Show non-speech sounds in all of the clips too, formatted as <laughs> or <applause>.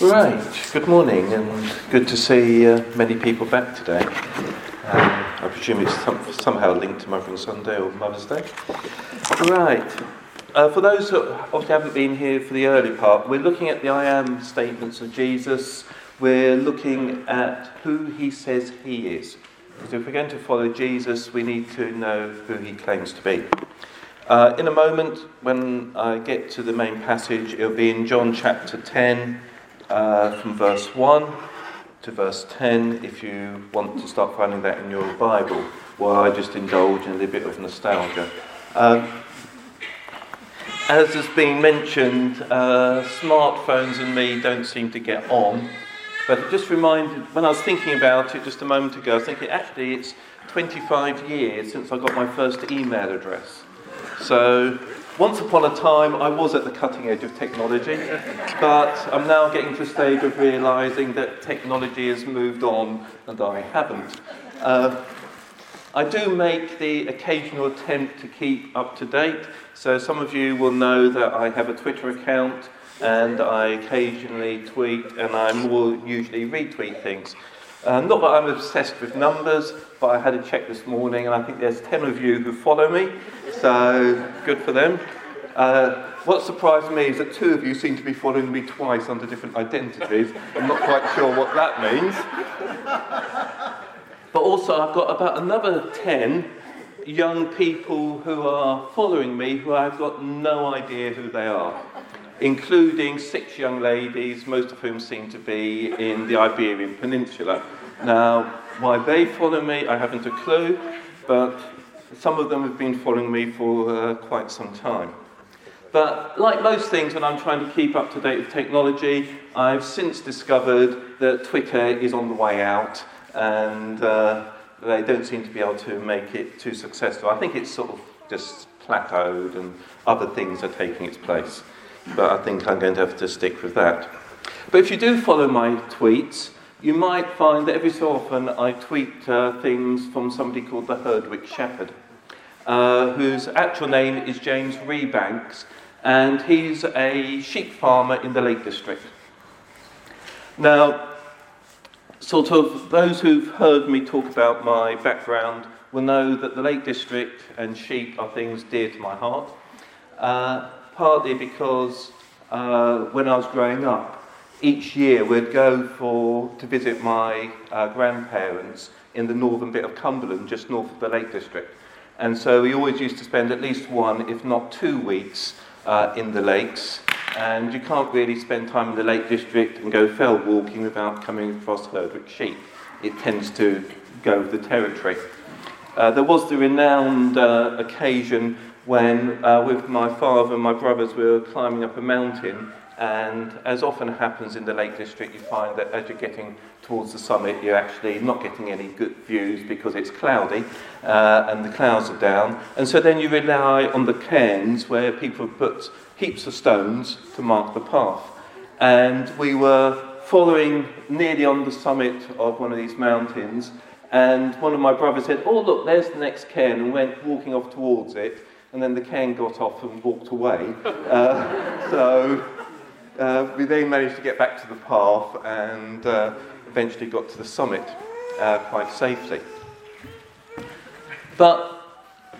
Right, good morning, and good to see uh, many people back today. Um, I presume it's some, somehow linked to Mothering Sunday or Mother's Day. Right, uh, for those who obviously haven't been here for the early part, we're looking at the I am statements of Jesus. We're looking at who he says he is. Because if we're going to follow Jesus, we need to know who he claims to be. Uh, in a moment, when I get to the main passage, it'll be in John chapter 10 uh, from verse 1 to verse 10 if you want to start finding that in your Bible, while I just indulge in a little bit of nostalgia. Um, as has been mentioned, uh, smartphones and me don't seem to get on. But it just reminded, when I was thinking about it just a moment ago, I was thinking actually it's 25 years since I got my first email address. So once upon a time, I was at the cutting edge of technology, but I'm now getting to a stage of realizing that technology has moved on and I haven't. Uh, I do make the occasional attempt to keep up to date, so some of you will know that I have a Twitter account and I occasionally tweet and I more usually retweet things. Uh, not that I'm obsessed with numbers, but I had a check this morning and I think there's 10 of you who follow me, so good for them. Uh, what surprised me is that two of you seem to be following me twice under different identities. I'm not quite sure what that means. But also, I've got about another 10 young people who are following me who I've got no idea who they are including six young ladies, most of whom seem to be in the Iberian Peninsula. Now, why they follow me, I haven't a clue, but some of them have been following me for uh, quite some time. But like most things, when I'm trying to keep up to date with technology, I've since discovered that Twitter is on the way out and uh, they don't seem to be able to make it too successful. I think it's sort of just plateaued and other things are taking its place but I think I'm going to have to stick with that. But if you do follow my tweets, you might find that every so often I tweet uh, things from somebody called the Herdwick Shepherd, uh, whose actual name is James Rebanks, and he's a sheep farmer in the Lake District. Now, sort of those who've heard me talk about my background will know that the Lake District and sheep are things dear to my heart. Uh, partly because uh, when I was growing up, each year we'd go for, to visit my uh, grandparents in the northern bit of Cumberland, just north of the Lake District. And so we always used to spend at least one, if not two weeks, uh, in the lakes. And you can't really spend time in the Lake District and go fell walking without coming across Herdwick sheep. It tends to go with the territory. Uh, there was the renowned uh, occasion when, uh, with my father and my brothers, we were climbing up a mountain. And as often happens in the Lake District, you find that as you're getting towards the summit, you're actually not getting any good views because it's cloudy uh, and the clouds are down. And so then you rely on the cairns where people have put heaps of stones to mark the path. And we were following nearly on the summit of one of these mountains. And one of my brothers said, Oh, look, there's the next cairn, and went walking off towards it and then the cairn got off and walked away. Uh, <laughs> so uh, we then managed to get back to the path and uh, eventually got to the summit uh, quite safely. But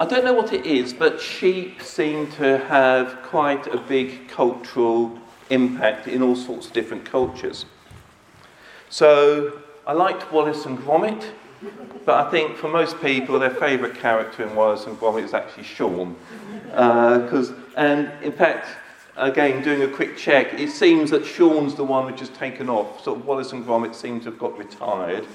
I don't know what it is, but sheep seem to have quite a big cultural impact in all sorts of different cultures. So I liked Wallace and Gromit. But I think for most people, their favourite character in Wallace and Gromit is actually Shaun. Because, uh, and in fact, again, doing a quick check, it seems that Shaun's the one which has taken off. Sort of Wallace and Gromit seem to have got retired,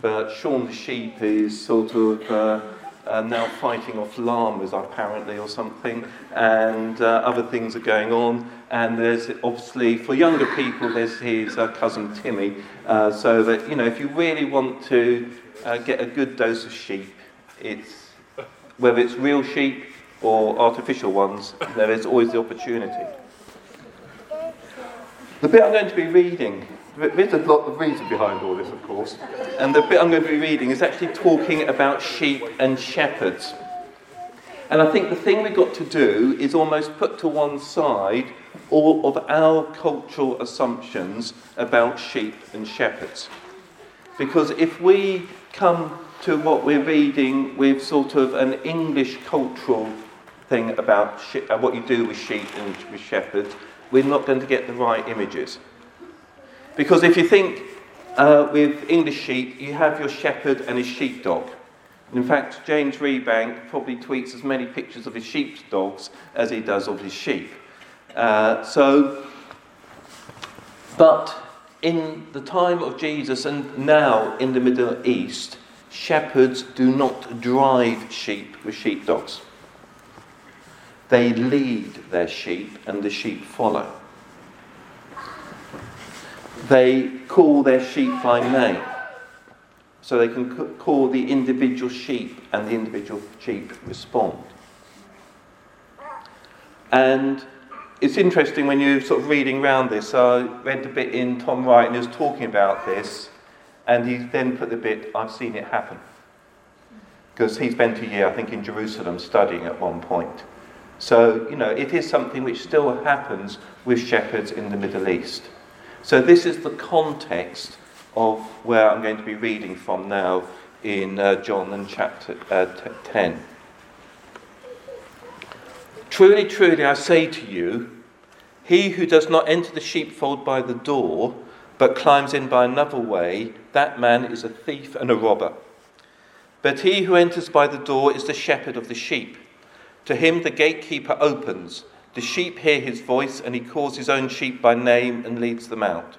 but Shaun the sheep is sort of uh, uh, now fighting off llamas, apparently, or something, and uh, other things are going on. And there's obviously, for younger people, there's his uh, cousin Timmy. Uh, so that, you know, if you really want to uh, get a good dose of sheep. It's, whether it's real sheep or artificial ones, there is always the opportunity. The bit I'm going to be reading, there's a lot of reason behind all this, of course, and the bit I'm going to be reading is actually talking about sheep and shepherds. And I think the thing we've got to do is almost put to one side all of our cultural assumptions about sheep and shepherds. Because if we come to what we're reading with sort of an English cultural thing about she- uh, what you do with sheep and with shepherds, we're not going to get the right images. Because if you think uh, with English sheep, you have your shepherd and his sheepdog. In fact, James Rebank probably tweets as many pictures of his sheepdogs as he does of his sheep. Uh, so, but in the time of Jesus and now in the Middle East, shepherds do not drive sheep with sheepdogs. They lead their sheep and the sheep follow. They call their sheep by name. So they can call the individual sheep and the individual sheep respond. And it's interesting when you're sort of reading around this. I read a bit in Tom Wright and he was talking about this, and he then put the bit, I've seen it happen. Because he spent a year, I think, in Jerusalem studying at one point. So, you know, it is something which still happens with shepherds in the Middle East. So, this is the context of where I'm going to be reading from now in uh, John and chapter uh, t- 10. Truly, truly, I say to you, he who does not enter the sheepfold by the door, but climbs in by another way, that man is a thief and a robber. But he who enters by the door is the shepherd of the sheep. To him the gatekeeper opens. The sheep hear his voice, and he calls his own sheep by name and leads them out.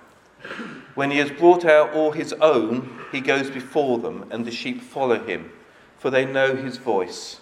When he has brought out all his own, he goes before them, and the sheep follow him, for they know his voice.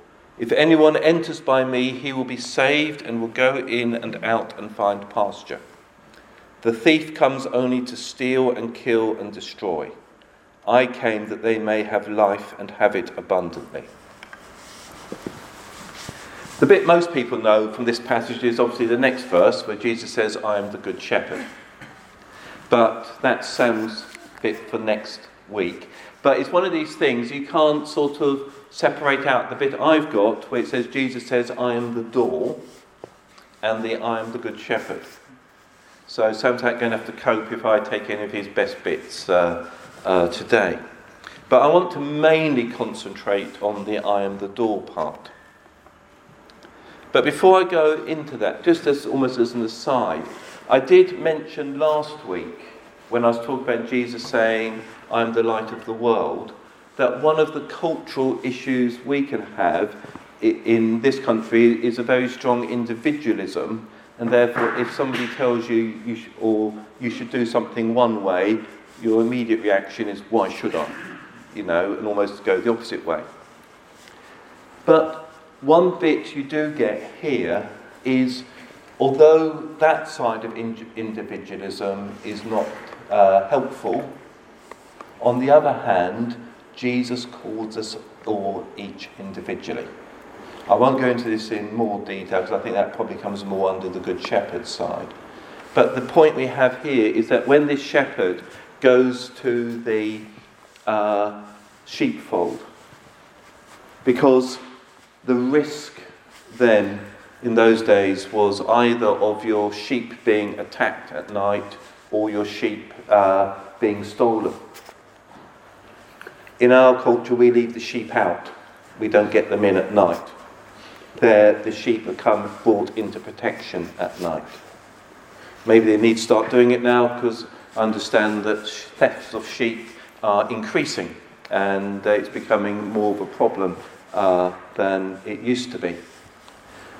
If anyone enters by me, he will be saved and will go in and out and find pasture. The thief comes only to steal and kill and destroy. I came that they may have life and have it abundantly. The bit most people know from this passage is obviously the next verse where Jesus says, I am the good shepherd. But that sounds bit for next week. But it's one of these things you can't sort of separate out the bit I've got where it says, Jesus says, I am the door, and the I am the good shepherd. So Sam's going to have to cope if I take any of his best bits uh, uh, today. But I want to mainly concentrate on the I am the door part. But before I go into that, just as almost as an aside, I did mention last week when I was talking about Jesus saying, I am the light of the world, that one of the cultural issues we can have in this country is a very strong individualism, and therefore, if somebody tells you you sh- or you should do something one way, your immediate reaction is, "Why should I?" You know, and almost go the opposite way. But one bit you do get here is, although that side of individualism is not uh, helpful, on the other hand, Jesus calls us all each individually. I won't go into this in more detail because I think that probably comes more under the Good Shepherd side. But the point we have here is that when this shepherd goes to the uh, sheepfold, because the risk then in those days was either of your sheep being attacked at night or your sheep uh, being stolen. In our culture, we leave the sheep out. We don't get them in at night. There, the sheep are come brought into protection at night. Maybe they need to start doing it now because I understand that thefts of sheep are increasing and uh, it's becoming more of a problem uh, than it used to be.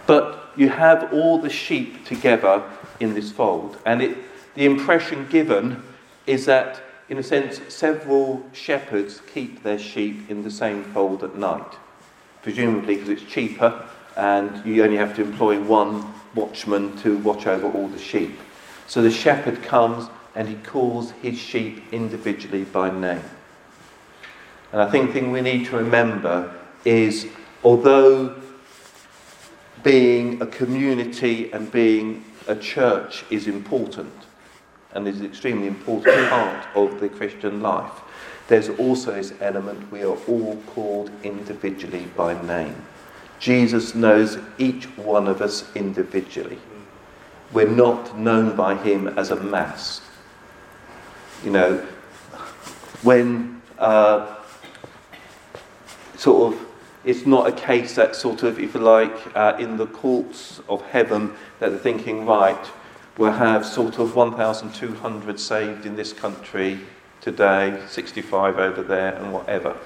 But you have all the sheep together in this fold, and it, the impression given is that in a sense, several shepherds keep their sheep in the same fold at night, presumably because it's cheaper and you only have to employ one watchman to watch over all the sheep. So the shepherd comes and he calls his sheep individually by name. And I think the thing we need to remember is although being a community and being a church is important and is an extremely important <coughs> part of the Christian life, there's also this element we are all called individually by name. Jesus knows each one of us individually. We're not known by him as a mass. You know, when uh, sort of it's not a case that sort of, if you like, uh, in the courts of heaven that they're thinking, right, we'll have sort of 1,200 saved in this country today, 65 over there, and whatever.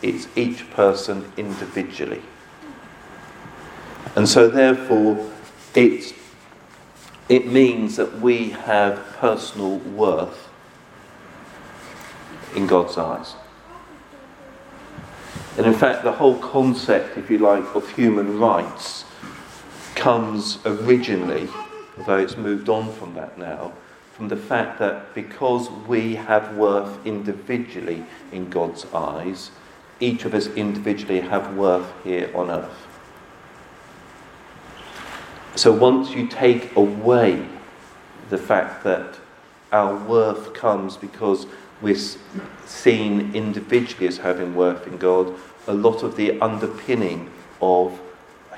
It's each person individually. And so, therefore, it's, it means that we have personal worth in God's eyes. And in fact, the whole concept, if you like, of human rights comes originally, although it's moved on from that now, from the fact that because we have worth individually in God's eyes, each of us individually have worth here on earth. So once you take away the fact that our worth comes because we're seen individually as having worth in God, a lot of the underpinning of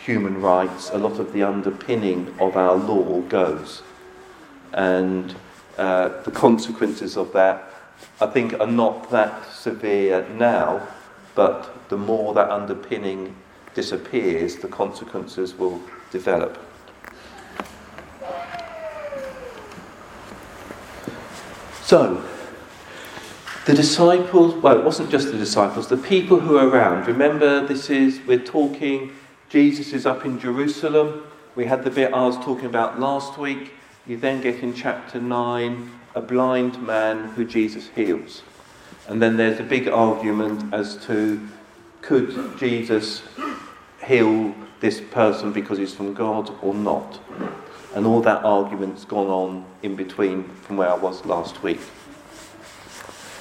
human rights, a lot of the underpinning of our law goes. And uh, the consequences of that, I think, are not that severe now, but the more that underpinning disappears, the consequences will develop. So, the disciples, well, it wasn't just the disciples, the people who are around. Remember, this is, we're talking, Jesus is up in Jerusalem. We had the bit I was talking about last week. You then get in chapter 9 a blind man who Jesus heals. And then there's a big argument as to could Jesus heal this person because he's from God or not? And all that argument's gone on in between from where I was last week.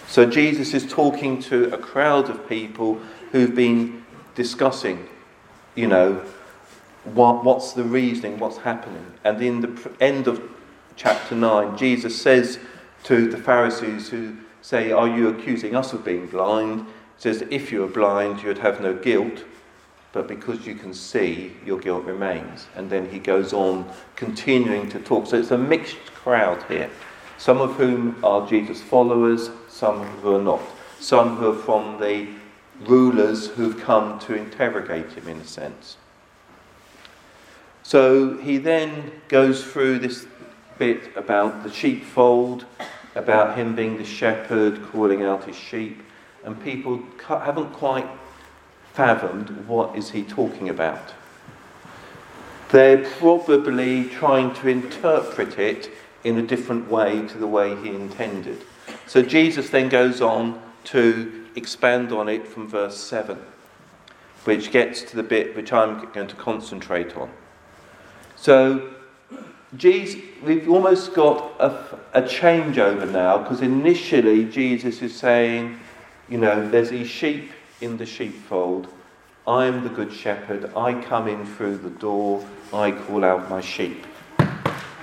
So Jesus is talking to a crowd of people who've been discussing, you know, what, what's the reasoning, what's happening. And in the end of chapter 9, Jesus says to the Pharisees who say, Are you accusing us of being blind? He says, If you were blind, you'd have no guilt, but because you can see, your guilt remains. And then he goes on continuing to talk. So it's a mixed crowd here, some of whom are Jesus' followers, some who are not, some who are from the rulers who've come to interrogate him in a sense. So he then goes through this bit about the sheepfold, about him being the shepherd, calling out his sheep, and people haven't quite fathomed what is he talking about. They're probably trying to interpret it in a different way to the way he intended. So Jesus then goes on to expand on it from verse 7, which gets to the bit which I'm going to concentrate on. So Jesus, we've almost got a, a changeover now because initially Jesus is saying, you know, there's these sheep in the sheepfold. I'm the good shepherd. I come in through the door. I call out my sheep.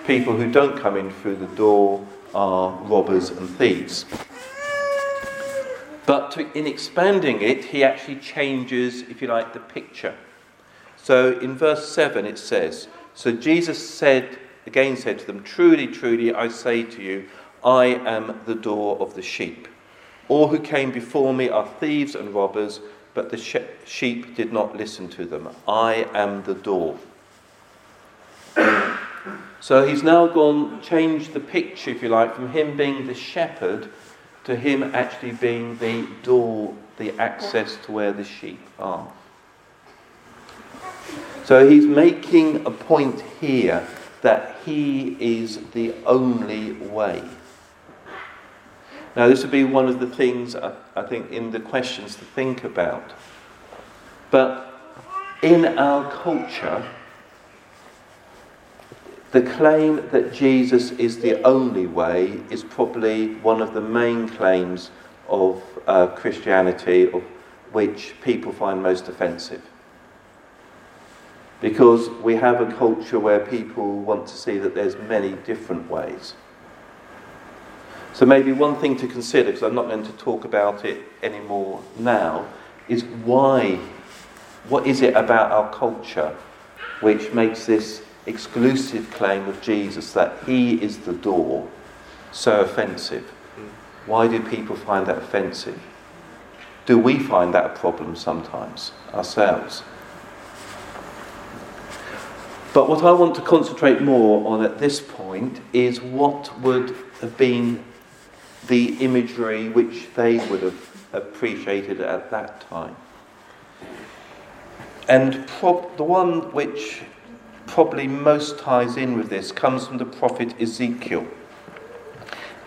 People who don't come in through the door are robbers and thieves. But to, in expanding it, he actually changes, if you like, the picture. So in verse 7 it says, So Jesus said, again said to them, Truly, truly, I say to you, I am the door of the sheep. All who came before me are thieves and robbers, but the sheep did not listen to them. I am the door. So he's now gone, changed the picture, if you like, from him being the shepherd to him actually being the door, the access to where the sheep are. So he's making a point here that he is the only way. Now, this would be one of the things I, I think in the questions to think about. But in our culture, The claim that Jesus is the only way is probably one of the main claims of uh, Christianity of which people find most offensive. Because we have a culture where people want to see that there's many different ways. So maybe one thing to consider, because I'm not going to talk about it anymore now, is why, what is it about our culture which makes this exclusive claim of Jesus that he is the door so offensive? Why do people find that offensive? Do we find that a problem sometimes ourselves? But what I want to concentrate more on at this point is what would have been the imagery which they would have appreciated at that time. And prob- the one which probably most ties in with this comes from the prophet Ezekiel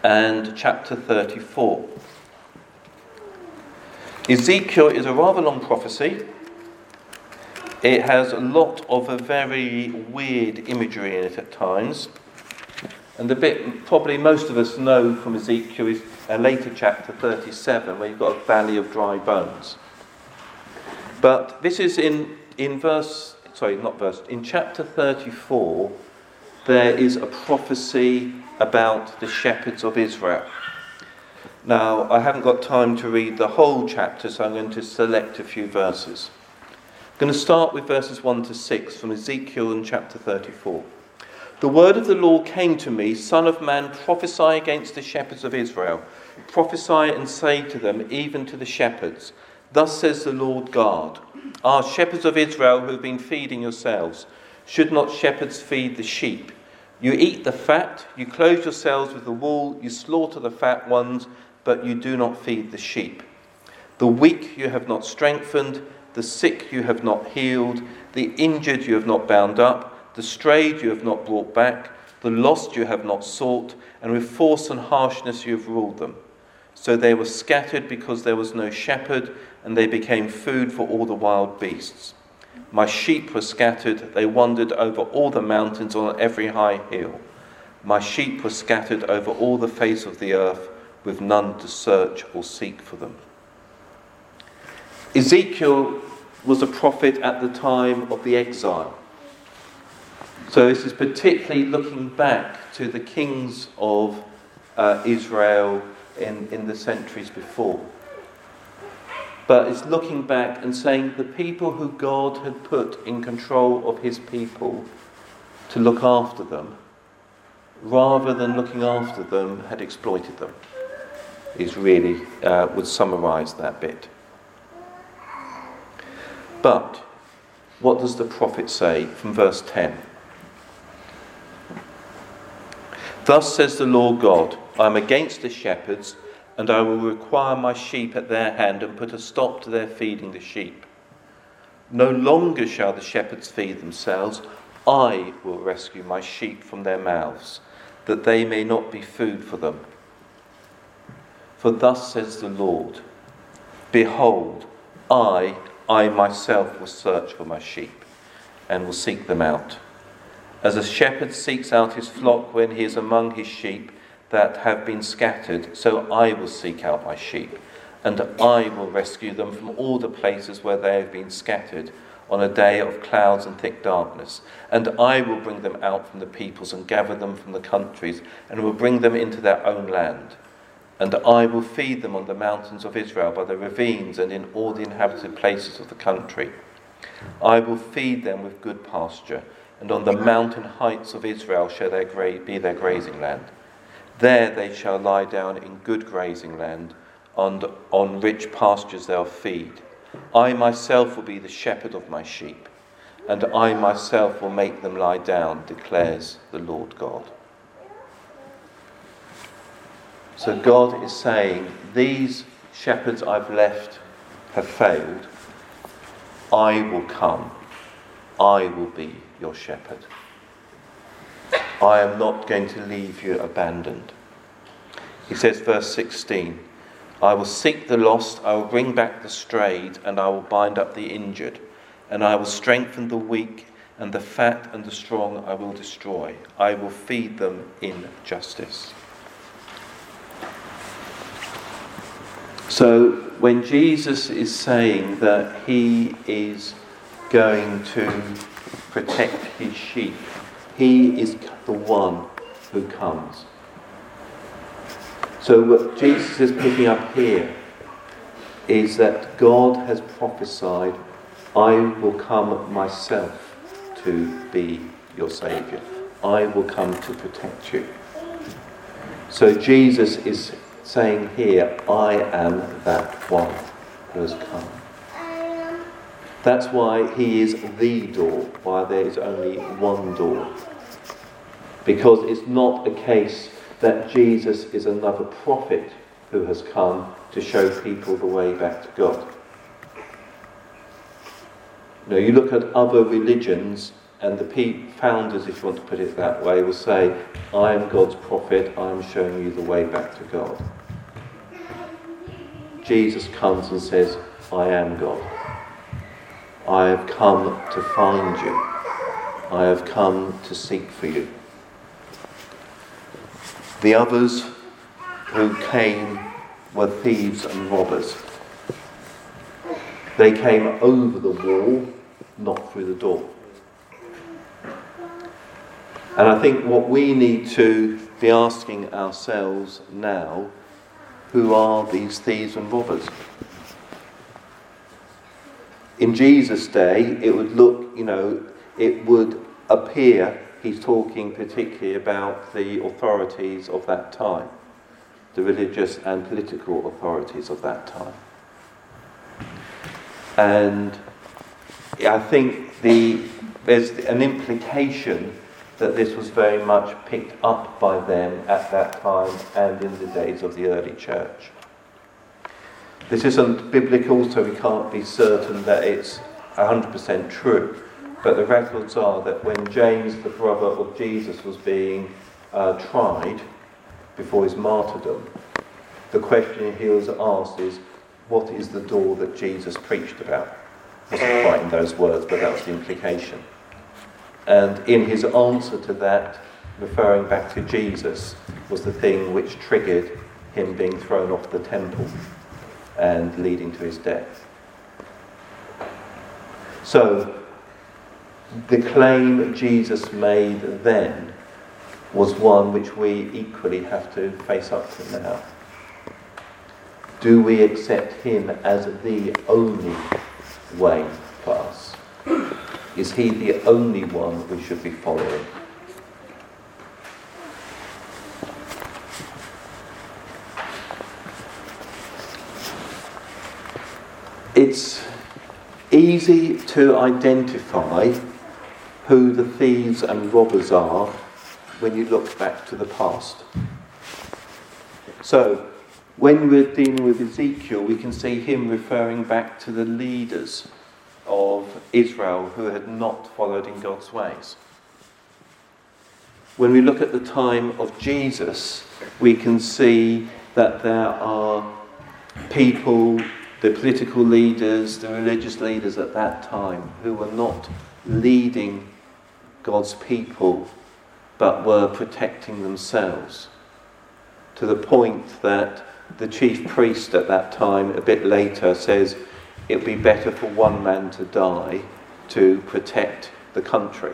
and chapter 34. Ezekiel is a rather long prophecy. It has a lot of a very weird imagery in it at times. And the bit probably most of us know from Ezekiel is a later chapter 37 where you've got a valley of dry bones. But this is in, in verse, sorry, not verse, in chapter 34, there is a prophecy about the shepherds of Israel. Now, I haven't got time to read the whole chapter, so I'm going to select a few verses. I'm going to start with verses 1 to 6 from Ezekiel in chapter 34. The word of the Lord came to me, Son of man, prophesy against the shepherds of Israel. Prophesy and say to them, even to the shepherds, Thus says the Lord God, Our shepherds of Israel who have been feeding yourselves, should not shepherds feed the sheep? You eat the fat, you clothe yourselves with the wool, you slaughter the fat ones but you do not feed the sheep. The weak you have not strengthened, the sick you have not healed, the injured you have not bound up, the strayed you have not brought back, the lost you have not sought, and with force and harshness you have ruled them. So they were scattered because there was no shepherd, and they became food for all the wild beasts. My sheep were scattered, they wandered over all the mountains on every high hill. My sheep were scattered over all the face of the earth with none to search or seek for them. Ezekiel was a prophet at the time of the exile. So this is particularly looking back to the kings of uh, Israel in, in the centuries before. But it's looking back and saying the people who God had put in control of his people to look after them, rather than looking after them, had exploited them is really, uh, would summarise that bit. But what does the prophet say from verse 10? Thus says the Lord God, I am against the shepherds, and I will require my sheep at their hand and put a stop to their feeding the sheep. No longer shall the shepherds feed themselves, I will rescue my sheep from their mouths, that they may not be food for them. For thus says the Lord Behold, I, I myself will search for my sheep and will seek them out. As a shepherd seeks out his flock when he is among his sheep that have been scattered, so I will seek out my sheep, and I will rescue them from all the places where they have been scattered on a day of clouds and thick darkness. And I will bring them out from the peoples and gather them from the countries, and will bring them into their own land. And I will feed them on the mountains of Israel, by the ravines, and in all the inhabited places of the country. I will feed them with good pasture, and on the mountain heights of Israel shall be their grazing land. There they shall lie down in good grazing land, and on rich pastures they'll feed. I myself will be the shepherd of my sheep, and I myself will make them lie down, declares the Lord God. So God is saying, These shepherds I've left have failed. I will come. I will be your shepherd. I am not going to leave you abandoned. He says, verse 16, I will seek the lost, I will bring back the strayed, and I will bind up the injured, and I will strengthen the weak, and the fat and the strong I will destroy. I will feed them in justice. So, when Jesus is saying that he is going to protect his sheep, he is the one who comes. So, what Jesus is picking up here is that God has prophesied, I will come myself to be your Saviour. I will come to protect you. So Jesus is saying here, I am that one who has come. That's why he is the door, why there is only one door. Because it's not a case that Jesus is another prophet who has come to show people the way back to God. Now, you look at other religions, and the founders, if you want to put it that way, will say, I am God's prophet, I am showing you the way back to God. Jesus comes and says, I am God. I have come to find you. I have come to seek for you. The others who came were thieves and robbers. They came over the wall, not through the door. And I think what we need to be asking ourselves now who are these thieves and robbers? In Jesus' day, it would look, you know, it would appear he's talking particularly about the authorities of that time, the religious and political authorities of that time. And I think the, there's an implication that this was very much picked up by them at that time and in the days of the early church. This isn't biblical, so we can't be certain that it's 100% true. But the records are that when James, the brother of Jesus, was being uh, tried before his martyrdom, the question he was asked is, What is the door that Jesus preached about? Wasn't quite in those words, but that was the implication. And in his answer to that, referring back to Jesus, was the thing which triggered him being thrown off the temple and leading to his death. So, the claim Jesus made then was one which we equally have to face up to now. Do we accept him as the only way for us? Is he the only one we should be following? It's easy to identify who the thieves and robbers are when you look back to the past. So, when we're dealing with Ezekiel, we can see him referring back to the leaders of Israel who had not followed in God's ways. When we look at the time of Jesus, we can see that there are people, the political leaders, the religious leaders at that time, who were not leading God's people but were protecting themselves. To the point that the chief priest at that time, a bit later, says, it would be better for one man to die to protect the country.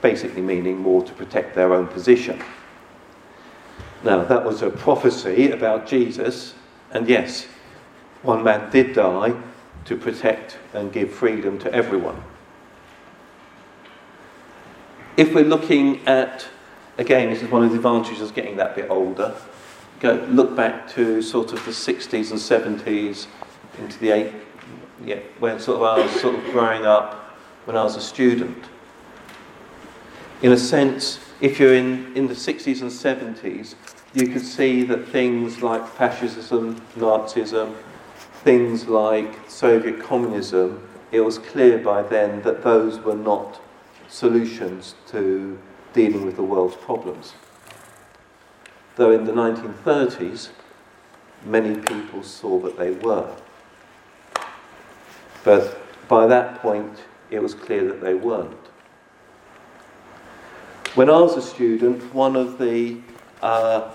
Basically, meaning more to protect their own position. Now, that was a prophecy about Jesus, and yes, one man did die to protect and give freedom to everyone. If we're looking at, again, this is one of the advantages of getting that bit older, go, look back to sort of the 60s and 70s into the 80s yeah, when sort of I was sort of growing up when I was a student. In a sense, if you're in, in the 60s and 70s, you could see that things like fascism, Nazism, things like Soviet communism, it was clear by then that those were not solutions to dealing with the world's problems. Though in the 1930s, many people saw that they were. But by that point, it was clear that they weren't. When I was a student, one of the uh,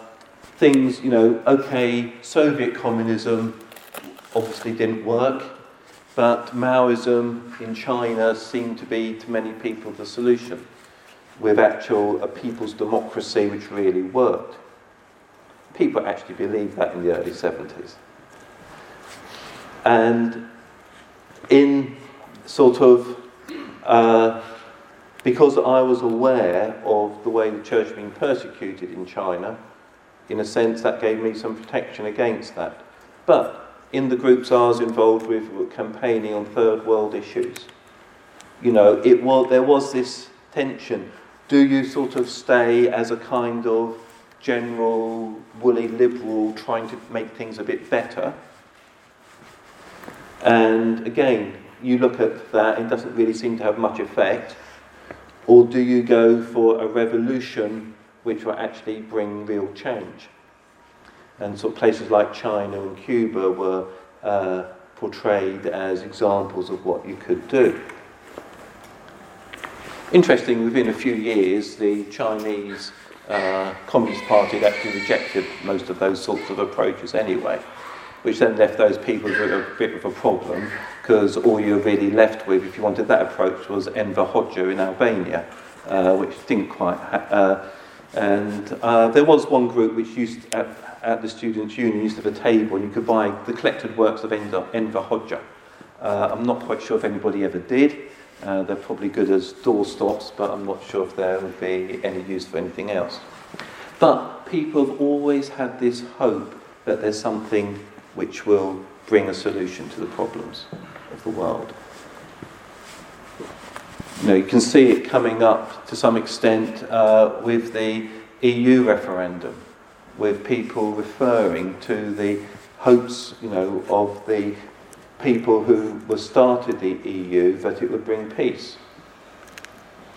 things, you know, okay, Soviet communism obviously didn't work, but Maoism in China seemed to be, to many people, the solution, with actual a people's democracy which really worked. People actually believed that in the early 70s. And in sort of, uh, because I was aware of the way the church had been persecuted in China, in a sense that gave me some protection against that. But in the groups I was involved with were campaigning on third world issues. You know, it was, there was this tension. Do you sort of stay as a kind of general, woolly liberal trying to make things a bit better? And again, you look at that, it doesn't really seem to have much effect. Or do you go for a revolution which will actually bring real change? And sort of places like China and Cuba were uh, portrayed as examples of what you could do. Interesting, within a few years, the Chinese uh, Communist Party had actually rejected most of those sorts of approaches anyway, which then left those people with a bit of a problem because all you're really left with, if you wanted that approach, was Enver Hoxha in Albania, uh, which didn't quite. Ha- uh, and uh, there was one group which used, at, at the Students' Union, used to have a table and you could buy the collected works of Enver, Enver. Uh, I'm not quite sure if anybody ever did. Uh, they're probably good as doorstops, but I'm not sure if there would be any use for anything else. But people have always had this hope that there's something which will bring a solution to the problems of the world. You know, you can see it coming up to some extent uh, with the EU referendum, with people referring to the hopes, you know, of the people who were started the EU that it would bring peace.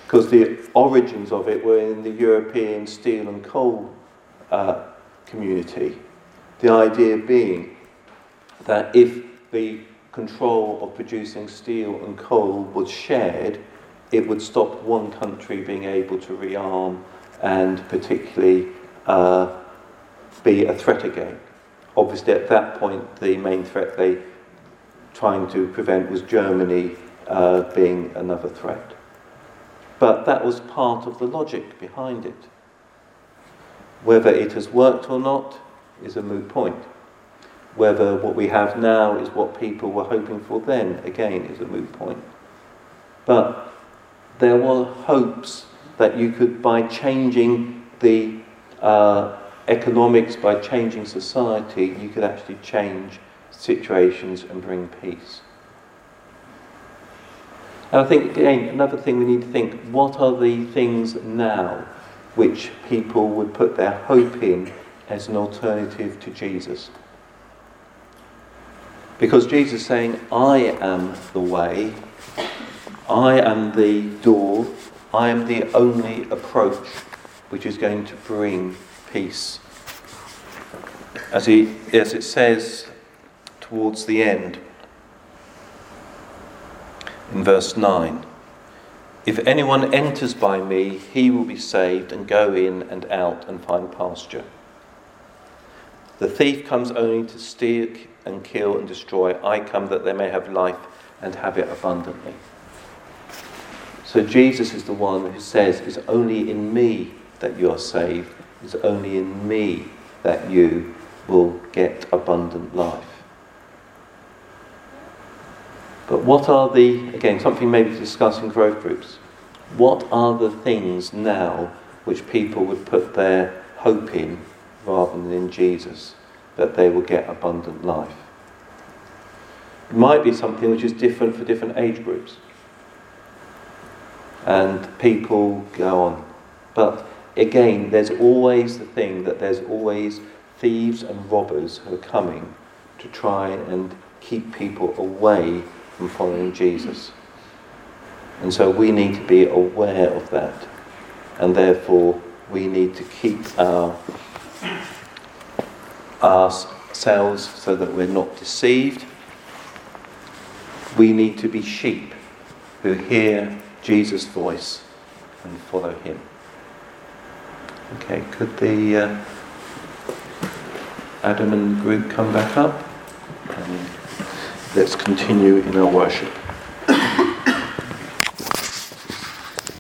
Because the origins of it were in the European steel and coal uh, community. The idea being that if the control of producing steel and coal was shared, it would stop one country being able to rearm and particularly uh, be a threat again. Obviously, at that point, the main threat they trying to prevent was Germany uh, being another threat. But that was part of the logic behind it. Whether it has worked or not is a moot point. Whether what we have now is what people were hoping for then, again, is a moot point. But there were hopes that you could, by changing the uh, economics, by changing society, you could actually change situations and bring peace. And I think, again, another thing we need to think what are the things now which people would put their hope in as an alternative to Jesus? Because Jesus is saying, I am the way, I am the door, I am the only approach which is going to bring peace. As, he, as it says towards the end, in verse 9 If anyone enters by me, he will be saved and go in and out and find pasture. The thief comes only to steal and kill and destroy. I come that they may have life and have it abundantly. So Jesus is the one who says, It's only in me that you are saved. It's only in me that you will get abundant life. But what are the, again, something maybe to discuss in growth groups, what are the things now which people would put their hope in rather than in Jesus, that they will get abundant life? It might be something which is different for different age groups and people go on. But again, there's always the thing that there's always thieves and robbers who are coming to try and keep people away from following Jesus. And so we need to be aware of that. And therefore, we need to keep our ourselves so that we're not deceived. We need to be sheep who hear Jesus' voice and follow him. Okay, could the uh, Adam and group come back up? And let's continue in our worship.